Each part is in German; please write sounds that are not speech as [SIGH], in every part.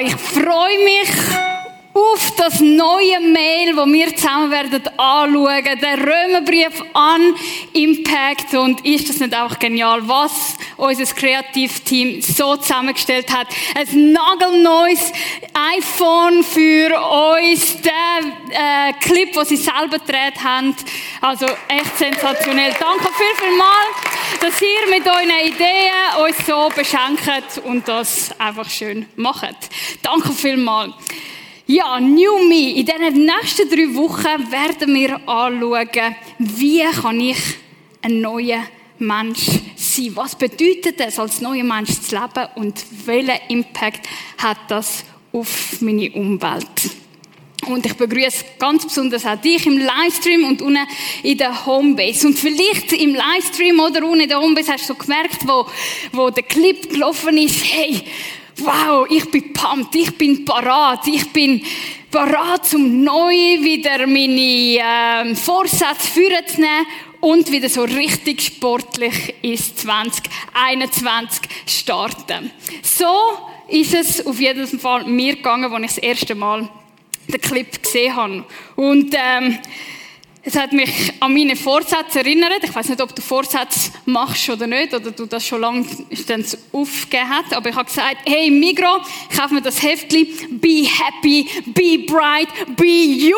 Ich freue mich auf das neue Mail, wo wir zusammen werden anschauen, der Römerbrief an Impact. Und ist das nicht auch genial, was unser Kreativteam so zusammengestellt hat? Ein nagelneues iPhone für uns, der äh, Clip, den sie selber gedreht haben. Also echt sensationell. Danke viel, viel mal, dass ihr mit euren Ideen uns so beschenkt und das einfach schön macht. Danke viel mal. Ja, New Me. In den nächsten drei Wochen werden wir anschauen, wie kann ich ein neuer Mensch sein? Was bedeutet es, als neuer Mensch zu leben und welchen Impact hat das auf meine Umwelt? Und ich begrüße ganz besonders auch dich im Livestream und unten in der Homebase. Und vielleicht im Livestream oder unten in der Homebase hast du so gemerkt, wo, wo der Clip gelaufen ist, hey, wow, ich bin pumped, ich bin parat, ich bin parat, um neu wieder meine äh, Vorsätze führen zu nehmen und wieder so richtig sportlich ist 2021 starten. So ist es auf jeden Fall mir gegangen, als ich das erste Mal den Clip gesehen habe. Und ähm, es hat mich an meine Vorsätze erinnert. Ich weiß nicht, ob du Vorsätze machst oder nicht, oder du das schon lange aufgegeben hast. Aber ich habe gesagt, hey Migro, ich kaufe mir das Heftli, be happy, be bright, be you.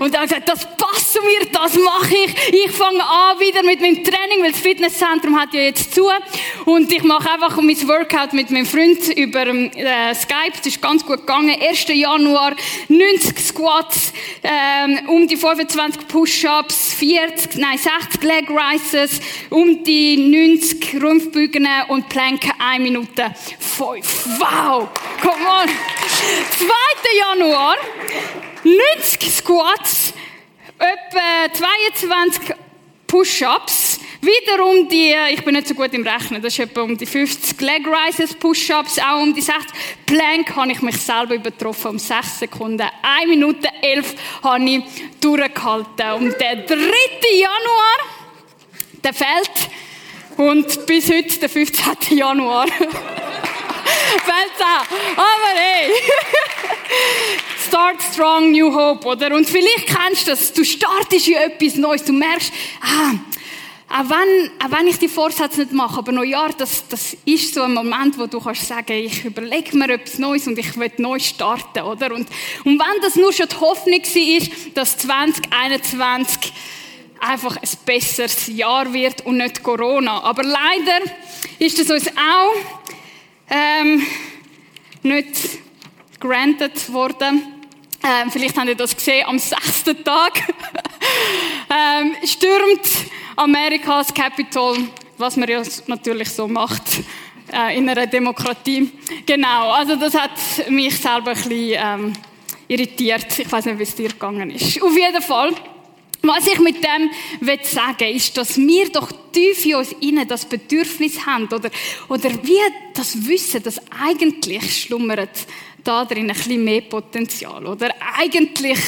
Und dann gesagt, das passt zu mir, das mache ich. Ich fange an wieder mit meinem Training, weil das Fitnesszentrum hat ja jetzt zu. Und ich mache einfach mein Workout mit meinem Freund über äh, Skype. Das ist ganz gut gegangen. 1. Januar, 90 Squats, ähm, um die 25 Push Push-Ups, 40, nein, 60 Leg Rises, um die 90 Rumpfbügen und Planken 1 Minute 5. Wow! Come on! 2. Januar, 90 Squats, etwa 22 Push-Ups, Wiederum die, ich bin nicht so gut im Rechnen, das ist etwa um die 50 Leg Rises, Push-Ups, auch um die 60. Plank habe ich mich selber übertroffen um 6 Sekunden. 1 Minute 11 habe ich durchgehalten. Und der 3. Januar, der fällt. Und bis heute, der 15. Januar, [LAUGHS] fällt auch. Aber hey, [LAUGHS] Start strong, new hope, oder? Und vielleicht kennst du das. Du startest in etwas Neues. Du merkst, ah, auch wenn, auch wenn ich die Vorsätze nicht mache, aber ja, das, das ist so ein Moment, wo du kannst sagen, ich überlege mir etwas Neues und ich will neu starten, oder? Und, und wenn das nur schon die Hoffnung war, dass 2021 einfach ein besseres Jahr wird und nicht Corona. Aber leider ist es uns auch ähm, nicht granted worden. Ähm, vielleicht habt ihr das gesehen, am sechsten Tag [LAUGHS] ähm, stürmt Amerikas Capitol, was man ja natürlich so macht äh, in einer Demokratie. Genau, also das hat mich selber ein bisschen ähm, irritiert. Ich weiß nicht, wie es dir gegangen ist. Auf jeden Fall. Was ich mit dem will sagen ist, dass wir doch tief in uns innen das Bedürfnis haben oder, oder wie das Wissen, dass eigentlich schlummert da drin ein bisschen mehr Potenzial, oder? Eigentlich,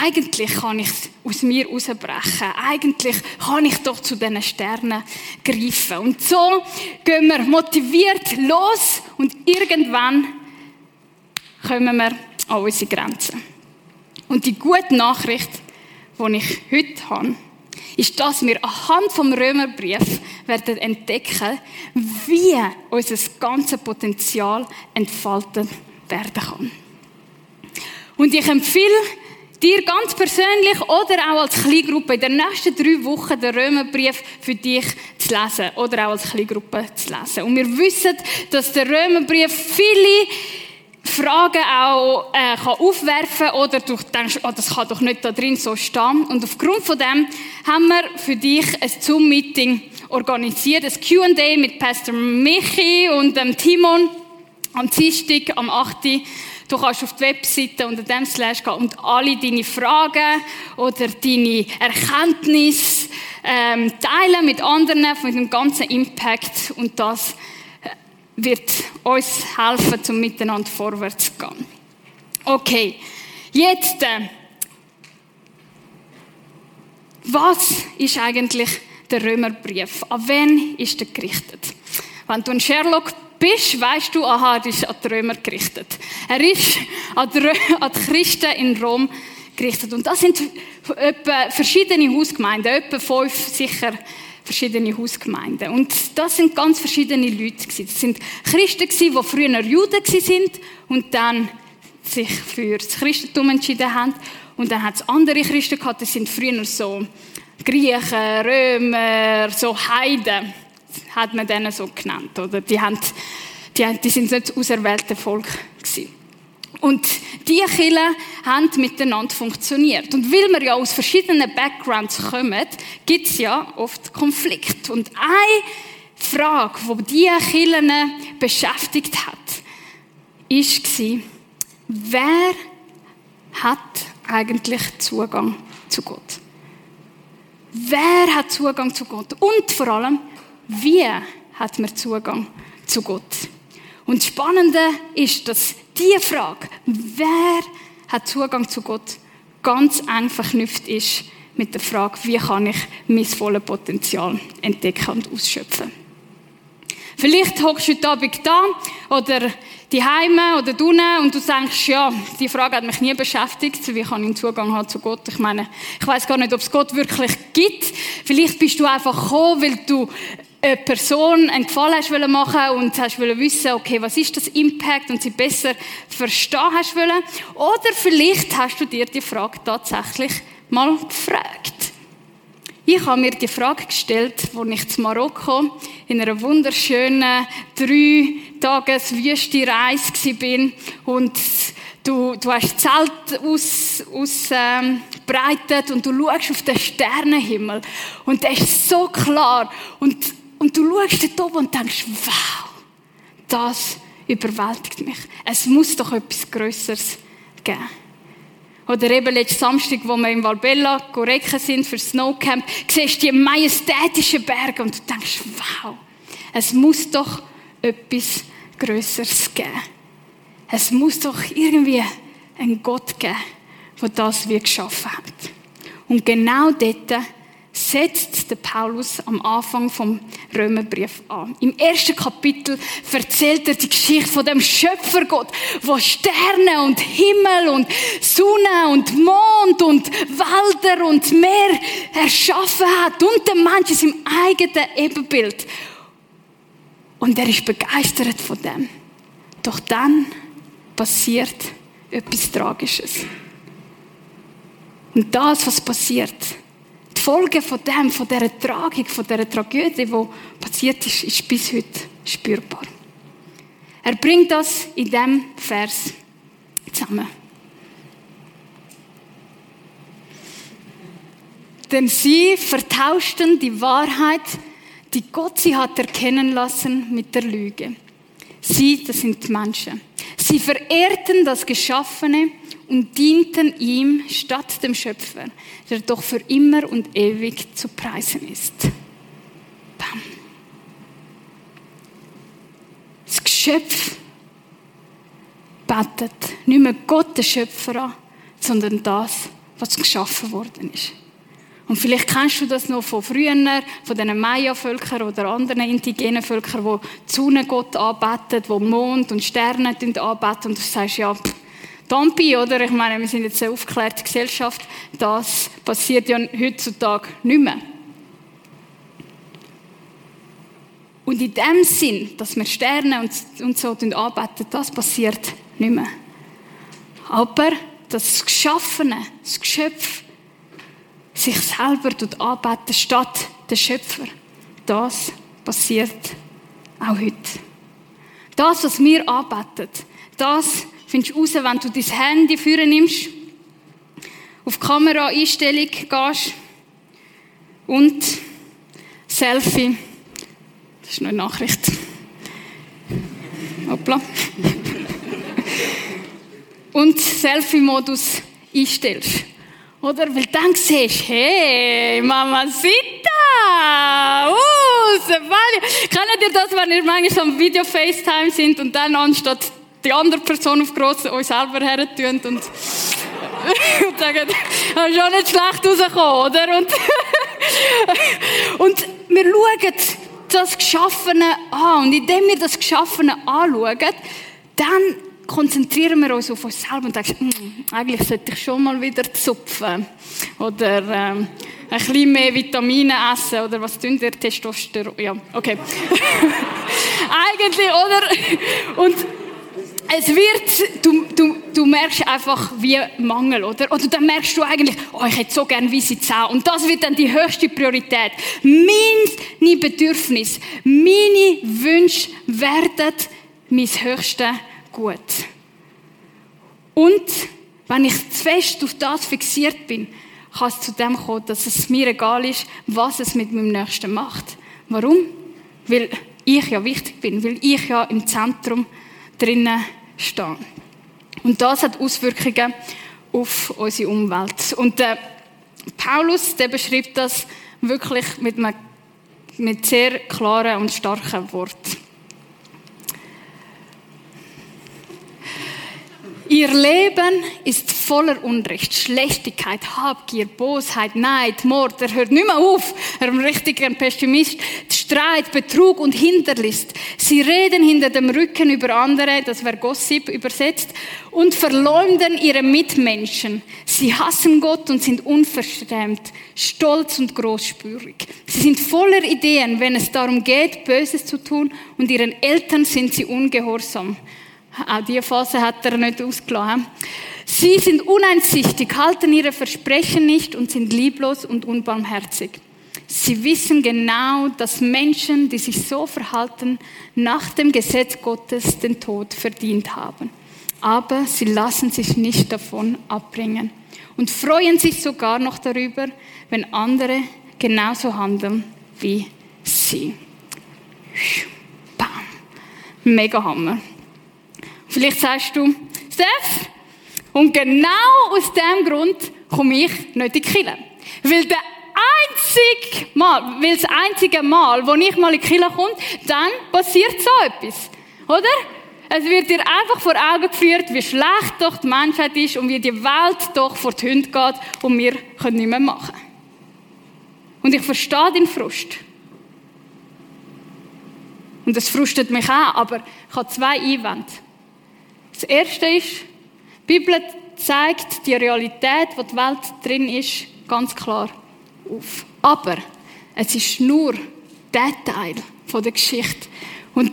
eigentlich kann ich es aus mir rausbrechen. Eigentlich kann ich doch zu diesen Sternen greifen. Und so gehen wir motiviert los und irgendwann kommen wir an unsere Grenzen. Und die gute Nachricht, die ich heute habe, ist, dass wir anhand vom Römerbrief werden entdecken, wie unser ganzes Potenzial entfalten werden kann. Und ich empfehle dir ganz persönlich oder auch als Kleingruppe in den nächsten drei Wochen den Römerbrief für dich zu lesen oder auch als Kleingruppe zu lesen. Und wir wissen, dass der Römerbrief viele Fragen auch äh, kann aufwerfen oder du denkst, oh, das kann doch nicht da drin so stehen. Und aufgrund von dem haben wir für dich ein Zoom-Meeting organisiert, ein Q&A mit Pastor Michi und dem Timon am Dienstag, am 8. Du kannst auf die Webseite unter dem Slash gehen und alle deine Fragen oder deine Erkenntnisse ähm, teilen mit anderen von dem ganzen Impact und das äh, wird uns helfen, zum miteinander vorwärts zu gehen. Okay, jetzt, äh, was ist eigentlich der Römerbrief? An wen ist er gerichtet? Wenn du einen Sherlock bist, weißt du, aha, er ist an die Römer gerichtet. Er ist an die, Christen in Rom gerichtet. Und das sind etwa verschiedene Hausgemeinden, etwa fünf sicher verschiedene Hausgemeinden. Und das sind ganz verschiedene Leute. Das sind Christen die früher Juden sind und dann sich für das Christentum entschieden haben. Und dann hat es andere Christen gehabt, die sind früher so Griechen, Römer, so Heiden, hat man denen so genannt. Oder die, haben, die, die sind nicht das auserwählte Volk gewesen. Und die Kirchen haben miteinander funktioniert. Und weil wir ja aus verschiedenen Backgrounds kommen, gibt es ja oft Konflikt. Und eine Frage, die diese Kirchen beschäftigt hat, war, wer hat eigentlich Zugang zu Gott? Wer hat Zugang zu Gott? Und vor allem, wie hat man Zugang zu Gott? Und das Spannende ist, dass diese Frage, wer hat Zugang zu Gott, ganz eng verknüpft ist mit der Frage, wie kann ich mein volles Potenzial entdecken und ausschöpfen. Vielleicht hockst du heute Abend da oder die Heime oder drinnen und du denkst, ja, die Frage hat mich nie beschäftigt, wie kann ich Zugang haben zu Gott? Ich meine, ich weiß gar nicht, ob es Gott wirklich gibt. Vielleicht bist du einfach gekommen, weil du eine Person einen Gefallen hast machen und hast wissen, okay, was ist das Impact und sie besser verstehen hast wollen. Oder vielleicht hast du dir die Frage tatsächlich mal gefragt. Ich habe mir die Frage gestellt, als ich zu Marokko in einer wunderschönen drei Tages Wüste Reise war und du, du hast Zelt aus, ausbreitet ähm, und du schaust auf den Sternenhimmel und der ist so klar und und du schaust dort oben und denkst, wow, das überwältigt mich. Es muss doch etwas Größeres geben. Oder eben letzten Samstag, wo wir in Valbella Recken sind für Snowcamp, siehst du die majestätischen Berge und du denkst, wow, es muss doch etwas Größeres geben. Es muss doch irgendwie einen Gott geben, der das wie geschaffen hat. Und genau dort setzt der Paulus am Anfang vom Römerbrief an. Im ersten Kapitel erzählt er die Geschichte von dem Schöpfergott, wo Sterne und Himmel und Sonne und Mond und Wälder und Meer erschaffen hat und den Menschen im eigenen Ebenbild. Und er ist begeistert von dem. Doch dann passiert etwas Tragisches. Und das, was passiert, die Folge von dem, von dieser Tragik, von dieser Tragödie, die passiert ist, ist bis heute spürbar. Er bringt das in diesem Vers zusammen. Denn sie vertauschten die Wahrheit, die Gott sie hat erkennen lassen, mit der Lüge. Sie, das sind Menschen. Sie verehrten das Geschaffene und dienten ihm statt dem Schöpfer, der doch für immer und ewig zu preisen ist. Bam. Das Geschöpf betet nicht mehr Gott, den Schöpfer, an, sondern das, was geschaffen worden ist. Und vielleicht kennst du das noch von früher, von den Maya-Völkern oder anderen indigenen Völkern, die die Gott anbeten, die Mond und Sterne anbeten. Und du sagst, ja, pff, Tampi, oder? Ich meine, wir sind jetzt eine aufgeklärte Gesellschaft. Das passiert ja heutzutage nicht mehr. Und in dem Sinn, dass wir Sterne und, und so anbeten, das passiert nicht mehr. Aber das Geschaffene, das Geschöpf, sich selber anbeten statt der Schöpfer, das passiert auch heute. Das, was wir anbeten, das findest du raus, wenn du dein Handy führen nimmst, auf Kamera-Einstellung gehst und Selfie. Das ist noch eine Nachricht. Hoppla. und Selfie-Modus einstellst. Oder? Weil dann siehst du, hey, Mama Sita! Uh, Kennt ihr das, wenn ihr manchmal am Video FaceTime sind und dann anstatt die andere Person auf gross euch selber hertun und, [LAUGHS] und sagen, das ist auch nicht schlecht rausgekommen, oder? Und, [LAUGHS] und wir schauen das Geschaffene an. Und indem wir das Geschaffene anschauen, dann konzentrieren wir uns auf uns selber und denken, hm, eigentlich sollte ich schon mal wieder zupfen. Oder ähm, ein bisschen mehr Vitamine essen. Oder was tun der Testosteron? Ja, okay. [LAUGHS] eigentlich, oder? Und es wird, du, du, du merkst einfach wie Mangel, oder? Oder dann merkst du eigentlich, oh, ich hätte so gern weiße Zähne. Und das wird dann die höchste Priorität. Meine Bedürfnis, meine Wünsche werden mein höchstes Gut. Und wenn ich zu fest auf das fixiert bin, kann es zu dem kommen, dass es mir egal ist, was es mit meinem Nächsten macht. Warum? Weil ich ja wichtig bin, weil ich ja im Zentrum drinnen stehen. Und das hat Auswirkungen auf unsere Umwelt. Und der Paulus, der beschreibt das wirklich mit einem mit sehr klaren und starken Worten. Ihr Leben ist voller Unrecht, Schlechtigkeit, Habgier, Bosheit, Neid, Mord. Er hört nicht mehr auf. Er ist ein richtiger Pessimist. Streit, Betrug und Hinterlist. Sie reden hinter dem Rücken über andere, das wäre Gossip übersetzt, und verleumden ihre Mitmenschen. Sie hassen Gott und sind unverschämt, stolz und großspürig. Sie sind voller Ideen, wenn es darum geht, Böses zu tun, und ihren Eltern sind sie ungehorsam. Auch diese Phase hat er nicht ausgelassen. Sie sind uneinsichtig, halten ihre Versprechen nicht und sind lieblos und unbarmherzig. Sie wissen genau, dass Menschen, die sich so verhalten, nach dem Gesetz Gottes den Tod verdient haben. Aber sie lassen sich nicht davon abbringen und freuen sich sogar noch darüber, wenn andere genauso handeln wie sie. Bam. Mega Hammer. Vielleicht sagst du, Steph, und genau aus dem Grund komme ich nicht in die. Weil der einzige Mal, weil das einzige Mal, wo ich mal in die komme, dann passiert so etwas. Oder? Es wird dir einfach vor Augen geführt, wie schlecht doch die Menschheit ist und wie die Welt doch vor die Hunde geht und wir können nicht mehr machen. Und ich verstehe den Frust. Und das frustet mich auch, aber ich habe zwei Einwände. Das erste ist, die Bibel zeigt die Realität, wo die Welt drin ist, ganz klar auf. Aber es ist nur der Teil der Geschichte. Und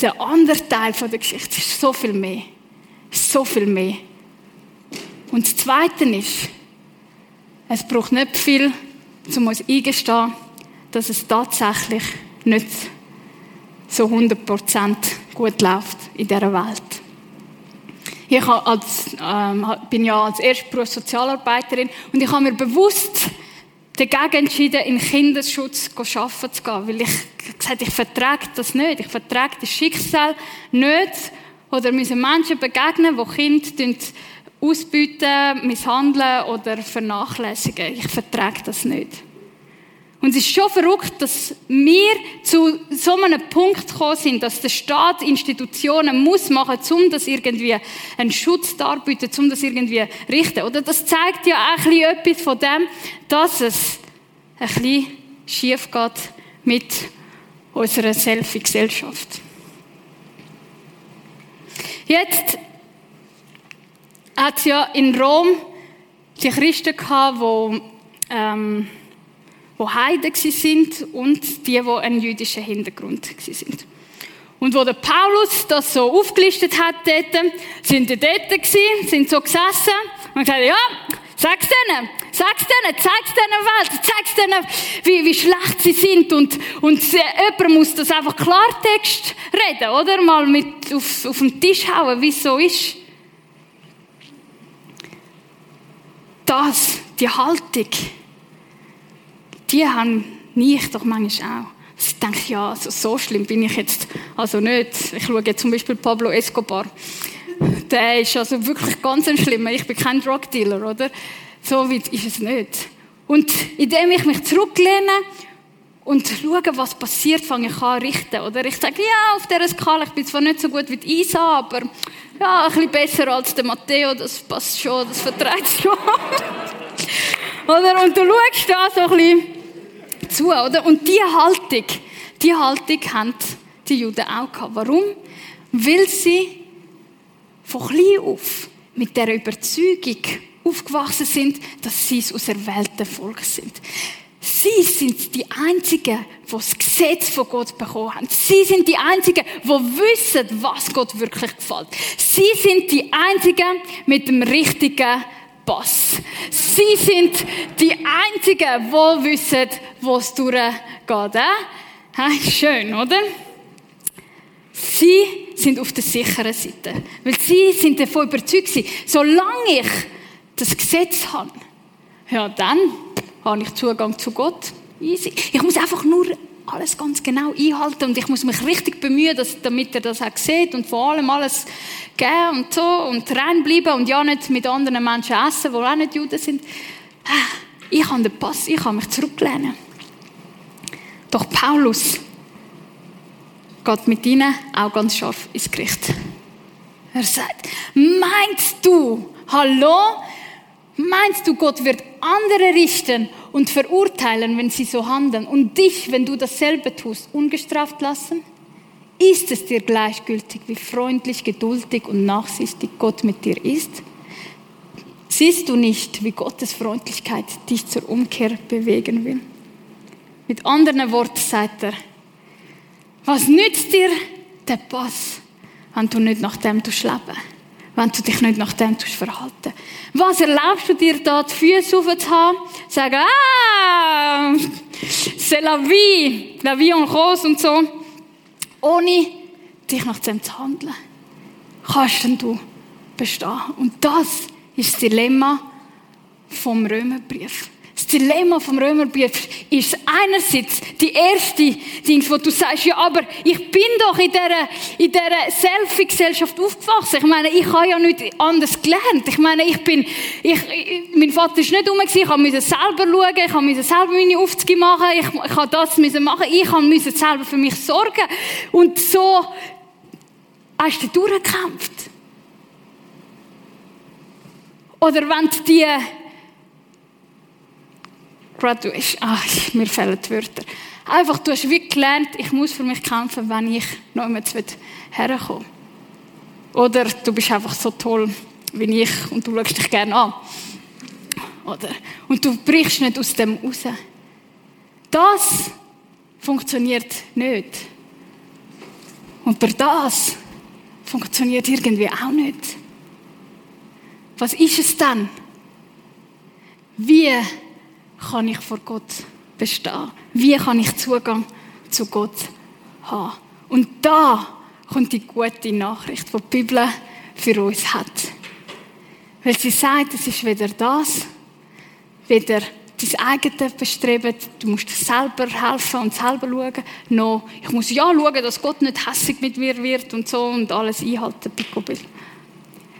der andere Teil der Geschichte ist so viel mehr. So viel mehr. Und das Zweite ist, es braucht nicht viel, um uns eingestehen, dass es tatsächlich nicht so 100% gut läuft in dieser Welt. Ich als, ähm, bin ja als Erstberuf Sozialarbeiterin und ich habe mir bewusst dagegen entschieden, in Kindesschutz arbeiten zu gehen, weil ich gesagt ich vertrage das nicht. Ich vertrage das Schicksal nicht. Oder müssen Menschen begegnen, die Kinder ausbieten, misshandeln oder vernachlässigen. Ich vertrage das nicht. Und es ist schon verrückt, dass wir zu so einem Punkt gekommen sind, dass der Staat Institutionen muss machen, um das irgendwie einen Schutz darbieten, um das irgendwie richten. Oder das zeigt ja auch ein bisschen etwas von dem, dass es ein bisschen schief geht mit unserer Selfie-Gesellschaft. Jetzt hat es ja in Rom die Christen gehabt, die ähm, die Heiden sind und die, die einen jüdischen Hintergrund sind. Und wo der Paulus das so aufgelistet hat, dort, sind die dort gewesen, sind so gesessen und gesagt, ja, sag's denen, sag's denen, zeig's denen Welt, zeig's denen, wie, wie schlecht sie sind und, und jemand muss das einfach Klartext reden, oder? Mal mit auf, auf den Tisch hauen, wie es so ist. Das, die Haltung, die haben ich doch manchmal auch. Ich denke, ja, also so schlimm bin ich jetzt also nicht. Ich schaue jetzt zum Beispiel Pablo Escobar. Der ist also wirklich ganz ein schlimmer. Ich bin kein Drugdealer, oder? So weit ist es nicht. Und indem ich mich zurücklehne und schaue, was passiert, fange ich an richten, oder? Ich sage, ja, auf dieser Skala, ich bin zwar nicht so gut wie Isa, aber ja, ein bisschen besser als der Matteo, das passt schon, das verträgt schon. [LAUGHS] oder? Und du schaust da so ein bisschen zu, oder? Und diese Haltung, Die Haltung haben die Juden auch gehabt. Warum? Weil sie von klein auf mit der Überzeugung aufgewachsen sind, dass sie das auserwählte Volk sind. Sie sind die Einzigen, die das Gesetz von Gott bekommen haben. Sie sind die Einzigen, die wissen, was Gott wirklich gefällt. Sie sind die Einzigen mit dem richtigen Pass. Sie sind die Einzigen, die wissen, wo es durchgeht. Äh? Schön, oder? Sie sind auf der sicheren Seite. Weil sie sind davon überzeugt, solange ich das Gesetz habe, ja, dann habe ich Zugang zu Gott. Easy. Ich muss einfach nur ganz genau einhalten und ich muss mich richtig bemühen, dass, damit er das auch sieht und vor allem alles geben und so und reinbleiben und ja nicht mit anderen Menschen essen, die auch nicht Juden sind. Ah, ich habe den Pass, ich kann mich zurücklehnen. Doch Paulus geht mit ihnen auch ganz scharf ins Gericht. Er sagt, meinst du, hallo, Meinst du, Gott wird andere richten und verurteilen, wenn sie so handeln und dich, wenn du dasselbe tust, ungestraft lassen? Ist es dir gleichgültig, wie freundlich, geduldig und nachsichtig Gott mit dir ist? Siehst du nicht, wie Gottes Freundlichkeit dich zur Umkehr bewegen will? Mit anderen Worten sagt er, was nützt dir der Pass, wenn du nicht nach dem leben wenn du dich nicht nach dem verhalten Was erlaubst du dir da, die Füße aufzuhaben? Sagen, ah, c'est la vie, la vie en rose und so. Ohne dich nach dem zu handeln. Kannst denn du bestehen? Und das ist das Dilemma vom Römerbrief. Das Dilemma vom Römerbrief ist einerseits die erste Ding, wo du sagst, ja, aber ich bin doch in dieser, in dieser Selfie-Gesellschaft aufgewachsen. Ich meine, ich habe ja nicht anders gelernt. Ich meine, ich bin, ich, mein Vater ist nicht rum ich musste selber schauen, ich musste selber meine Aufzüge machen, ich, ich habe das müssen machen, ich musste selber für mich sorgen. Und so hast du durchgekämpft. Oder wenn du die Graduation, ach, mir fehlen die Wörter. Einfach, du hast wie gelernt, ich muss für mich kämpfen, wenn ich noch einmal herkomme. Oder du bist einfach so toll wie ich und du schaust dich gerne an. Oder? Und du brichst nicht aus dem raus. Das funktioniert nicht. Und bei das funktioniert irgendwie auch nicht. Was ist es dann? Wie kann ich vor Gott bestehen? Wie kann ich Zugang zu Gott haben? Und da kommt die gute Nachricht, die die Bibel für uns hat. Weil sie sagt, es ist weder das, weder dein eigenes Bestreben, du musst selber helfen und selber schauen, noch, ich muss ja schauen, dass Gott nicht hässig mit mir wird und so und alles einhalten, Picobill.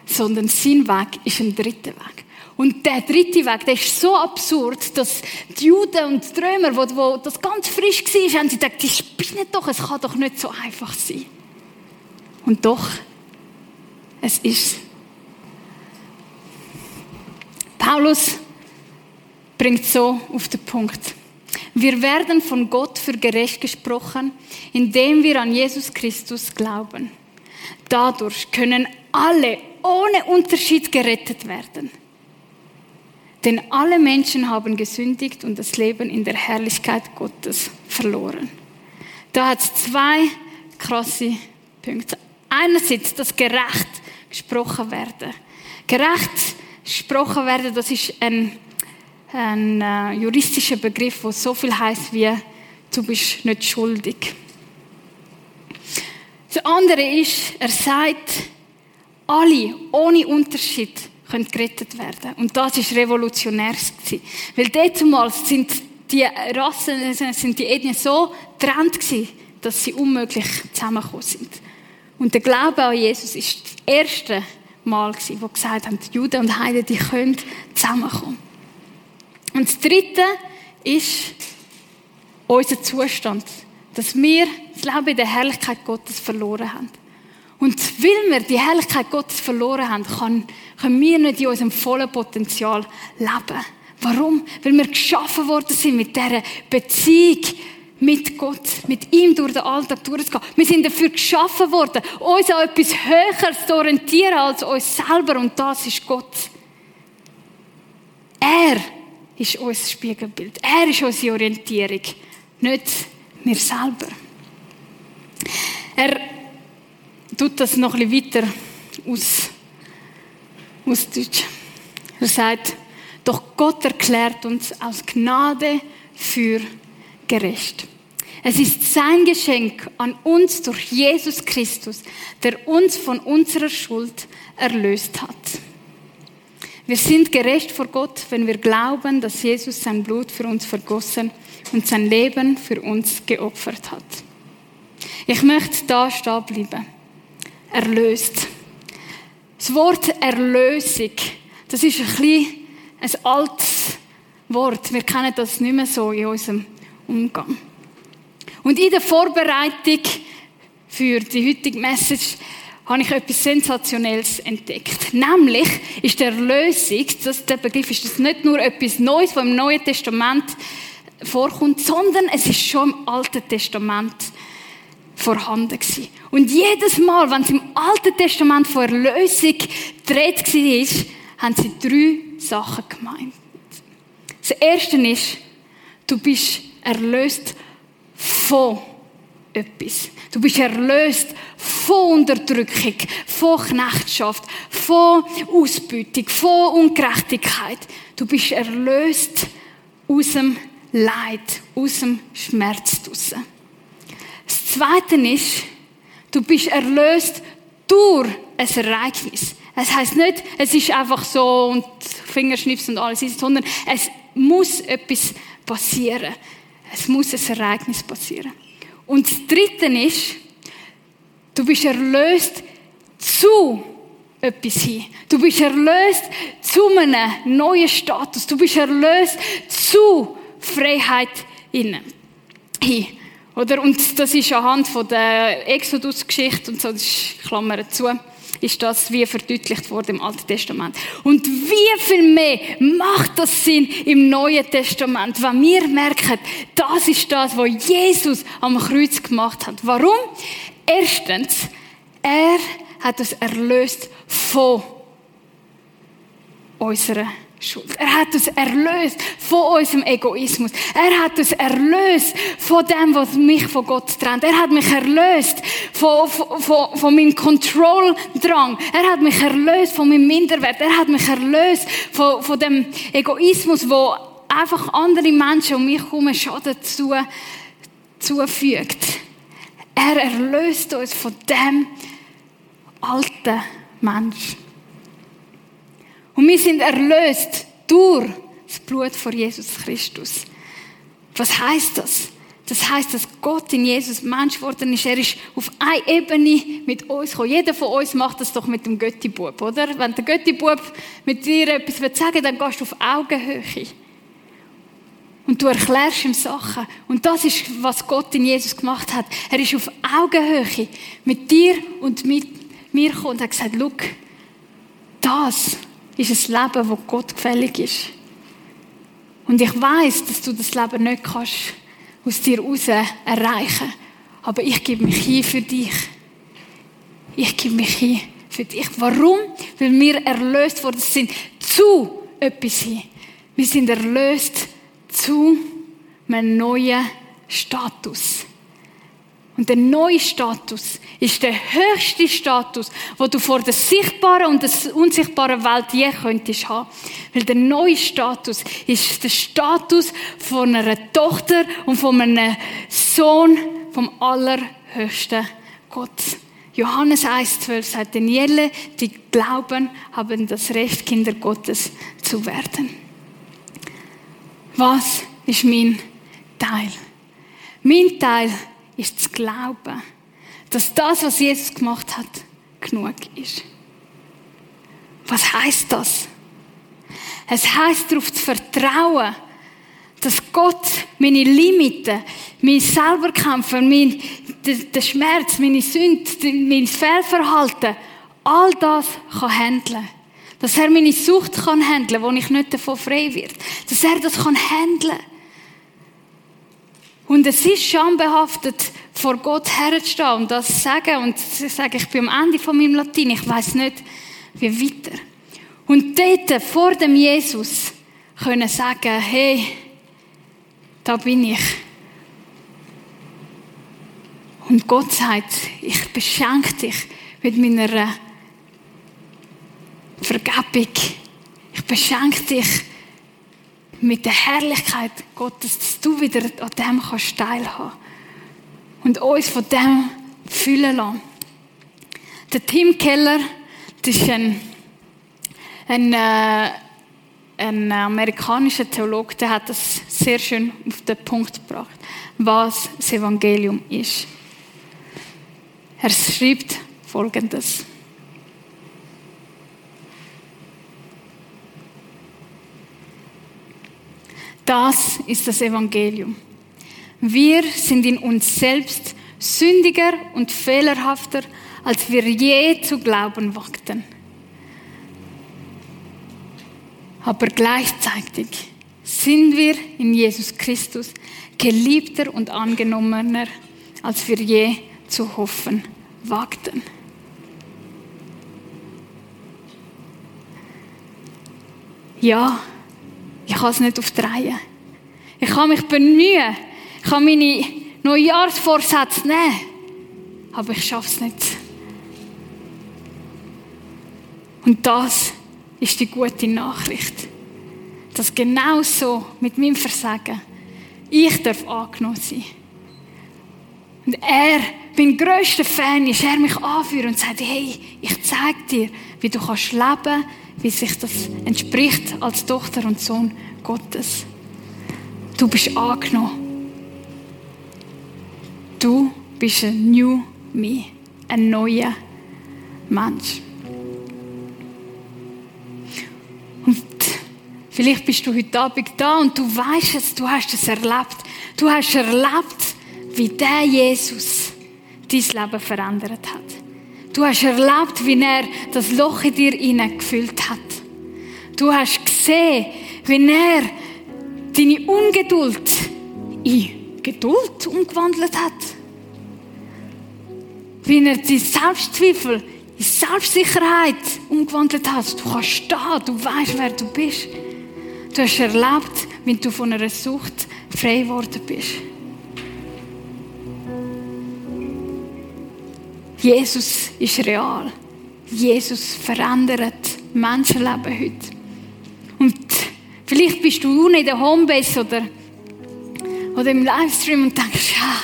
Sondern sein Weg ist ein dritter Weg. Und der dritte Weg, der ist so absurd, dass die Juden und die Römer, wo, wo das ganz frisch war, haben sie gedacht, die spinnen doch, es kann doch nicht so einfach sein. Und doch, es ist. Paulus bringt so auf den Punkt. Wir werden von Gott für gerecht gesprochen, indem wir an Jesus Christus glauben. Dadurch können alle ohne Unterschied gerettet werden. Denn alle Menschen haben gesündigt und das Leben in der Herrlichkeit Gottes verloren. Da hat es zwei krasse Punkte. Einerseits, dass gerecht gesprochen werden. Gerecht gesprochen werden, das ist ein, ein äh, juristischer Begriff, der so viel heißt wie du bist nicht schuldig. Das andere ist, er sagt, alle ohne Unterschied können gerettet werden. Und das ist revolutionär gewesen. Weil damals sind die Rassen, sind die Ethnien so getrennt gewesen, dass sie unmöglich zusammengekommen sind. Und der Glaube an Jesus ist das erste Mal gewesen, wo gesagt haben, die Juden und Heiden, die können zusammenkommen. Und das dritte ist unser Zustand, dass wir das Leben in der Herrlichkeit Gottes verloren haben. Und weil wir die Herrlichkeit Gottes verloren haben, können wir nicht in unserem vollen Potenzial leben. Warum? Weil wir geschaffen worden sind mit dieser Beziehung mit Gott, mit ihm durch den Alltag durchzugehen. Wir sind dafür geschaffen worden, uns an etwas Höheres zu orientieren als uns selber und das ist Gott. Er ist unser Spiegelbild. Er ist unsere Orientierung, nicht wir selber. Er tut das noch ein bisschen weiter aus, aus Deutsch. Er sagt, doch Gott erklärt uns aus Gnade für gerecht. Es ist sein Geschenk an uns durch Jesus Christus, der uns von unserer Schuld erlöst hat. Wir sind gerecht vor Gott, wenn wir glauben, dass Jesus sein Blut für uns vergossen und sein Leben für uns geopfert hat. Ich möchte da stehen bleiben. Erlöst. Das Wort Erlösung, das ist ein bisschen ein altes Wort. Wir kennen das nicht mehr so in unserem Umgang. Und in der Vorbereitung für die heutige Message habe ich etwas Sensationelles entdeckt. Nämlich ist der Erlösung, das, der Begriff ist das nicht nur etwas Neues, was im Neuen Testament vorkommt, sondern es ist schon im Alten Testament vorhanden gewesen. Und jedes Mal, wenn es im Alten Testament von Erlösung dreht war, haben sie drei Sachen gemeint. Das erste ist, du bist erlöst von etwas. Du bist erlöst von Unterdrückung, von Knechtschaft, von Ausbeutung, von Ungerechtigkeit. Du bist erlöst aus dem Leid, aus dem Schmerz draussen. Das Zweite ist, du bist erlöst durch ein Ereignis. Es heißt nicht, es ist einfach so und Fingerschnips und alles ist, sondern es muss etwas passieren. Es muss ein Ereignis passieren. Und das Dritte ist, du bist erlöst zu etwas hin. Du bist erlöst zu einem neuen Status. Du bist erlöst zu Freiheit hin. Oder? Und das ist anhand von der Exodus-Geschichte und so, das ist Klammer zu ist das wie verdeutlicht worden im Alten Testament. Und wie viel mehr macht das Sinn im Neuen Testament, wenn wir merken, das ist das, was Jesus am Kreuz gemacht hat. Warum? Erstens, er hat uns erlöst von unserer Schuld. Er hat uns erlöst von unserem Egoismus. Er hat uns erlöst von dem, was mich von Gott trennt. Er hat mich erlöst von, von, von meinem Control-Drang. Er hat mich erlöst von meinem Minderwert. Er hat mich erlöst von, von dem Egoismus, wo einfach andere Menschen um mich herum Schaden zu, zufügt. Er erlöst uns von dem alten Menschen. Und wir sind erlöst durch das Blut von Jesus Christus. Was heißt das? Das heißt, dass Gott in Jesus Mensch geworden ist. Er ist auf einer Ebene mit uns gekommen. Jeder von uns macht das doch mit dem Göttibub, oder? Wenn der Göttibub mit dir etwas sagen will, dann gehst du auf Augenhöhe. Und du erklärst ihm Sachen. Und das ist, was Gott in Jesus gemacht hat. Er ist auf Augenhöhe mit dir und mit mir gekommen und hat gesagt, schau, das ist ein Leben, das Gott gefällig ist. Und ich weiß, dass du das Leben nicht kannst aus dir heraus erreichen. Aber ich gebe mich hin für dich. Ich gebe mich hin für dich. Warum? Weil wir erlöst worden sind zu etwas hin. Wir sind erlöst zu einem neuen Status. Und der neue Status ist der höchste Status, wo du vor der sichtbaren und der unsichtbaren Welt je könntest haben. Weil der neue Status ist der Status von einer Tochter und von einem Sohn vom allerhöchsten Gott. Johannes 1,12 sagt, Daniele, die glauben, haben das Recht, Kinder Gottes zu werden. Was ist mein Teil? Mein Teil ist zu glauben, dass das, was Jesus gemacht hat, genug ist. Was heißt das? Es heißt darauf zu vertrauen, dass Gott meine Limiten, mein Selberkämpfen, mein, der, Schmerz, meine Sünde, mein Fehlverhalten, all das kann handeln. Dass er meine Sucht kann handeln, wo ich nicht davon frei wird. Dass er das kann handeln. Und es ist schambehaftet, vor Gott herzustehen und das zu sagen und zu sagen, ich bin am Ende von meinem Latein, ich weiß nicht, wie weiter. Und dort, vor dem Jesus, können sagen, hey, da bin ich. Und Gott sagt, ich beschenke dich mit meiner Vergebung. Ich beschenke dich mit der Herrlichkeit Gottes, dass du wieder an dem kannst teilhaben und uns von dem fühlen lassen. Der Tim Keller, das ist ein, ein, äh, ein amerikanischer Theologe, der hat das sehr schön auf den Punkt gebracht, was das Evangelium ist. Er schreibt Folgendes. Das ist das Evangelium. Wir sind in uns selbst sündiger und fehlerhafter, als wir je zu glauben wagten. Aber gleichzeitig sind wir in Jesus Christus geliebter und angenommener, als wir je zu hoffen wagten. Ja, ich kann es nicht auf die. Ich kann mich bemühen. Ich kann meine Neujahrsvorsätze nehmen. Aber ich schaffe es nicht. Und das ist die gute Nachricht. Dass genau so mit meinem Versagen ich darf angenommen sein. Und er, mein grösster Fan, ist er mich anführt und sagt, hey, ich zeige dir, wie du kannst leben wie sich das entspricht als Tochter und Sohn Gottes. Du bist angenommen. Du bist ein New Me, ein neuer Mensch. Und vielleicht bist du heute Abend da und du weißt es, du hast es erlebt. Du hast erlebt, wie der Jesus dein Leben verändert hat. Du hast erlebt, wie er das Loch in dir gefüllt hat. Du hast gesehen, wie er deine Ungeduld in Geduld umgewandelt hat. Wie er die Selbstzweifel in Selbstsicherheit umgewandelt hat. Du kannst stehen, du weißt, wer du bist. Du hast erlebt, wie du von einer Sucht frei geworden bist. Jesus ist real. Jesus verändert Menschenleben heute. Und vielleicht bist du in der Homebase oder, oder im Livestream und denkst, ja,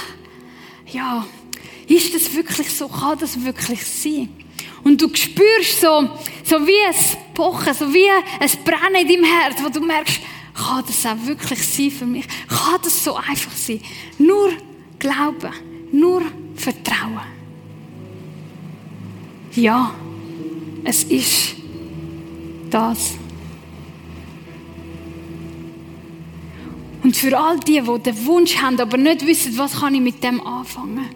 ja, ist das wirklich so? Kann das wirklich sein? Und du spürst so, so wie ein Pochen, so wie ein Brennen in deinem Herz, wo du merkst, kann das auch wirklich sein für mich? Kann das so einfach sein? Nur Glauben, nur Vertrauen. Ja, es ist das. Und für all die, die den Wunsch haben, aber nicht wissen, was kann ich mit dem anfangen,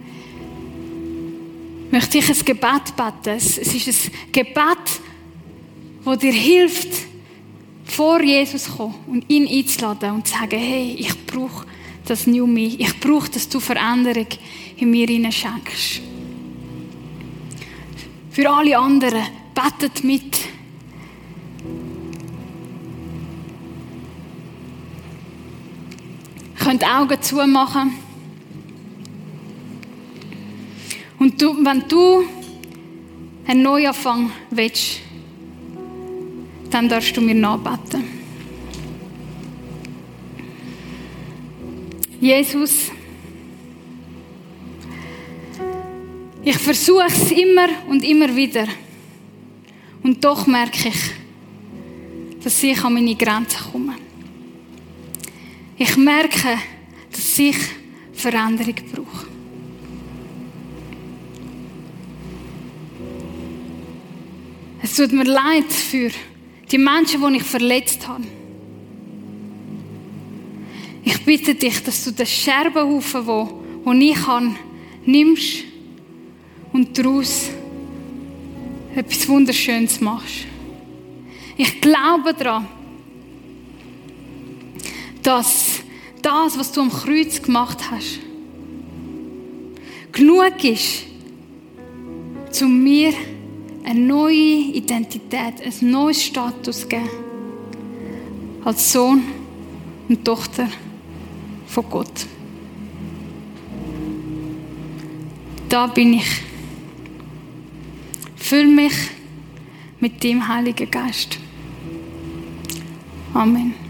möchte ich ein Gebet beten. Es ist ein Gebet, das dir hilft, vor Jesus zu kommen und ihn einzuladen und zu sagen, hey, ich brauche das New Me. Ich brauche, dass du Veränderung in mir schenkst. Für alle anderen, betet mit. Ihr könnt Augen zumachen. Und du, wenn du einen Neuanfang willst, dann darfst du mir nachbeten. Jesus, Ich versuche es immer und immer wieder. Und doch merke ich, dass ich an meine Grenzen komme. Ich merke, dass ich Veränderung brauche. Es tut mir leid für die Menschen, die ich verletzt habe. Ich bitte dich, dass du den Scherbenhaufen, den ich habe, nimmst und daraus etwas Wunderschönes machst. Ich glaube daran, dass das, was du am Kreuz gemacht hast, genug ist, zu mir eine neue Identität, ein neues Status zu geben. Als Sohn und Tochter von Gott. Da bin ich. Füll mich mit dem Heiligen Geist. Amen.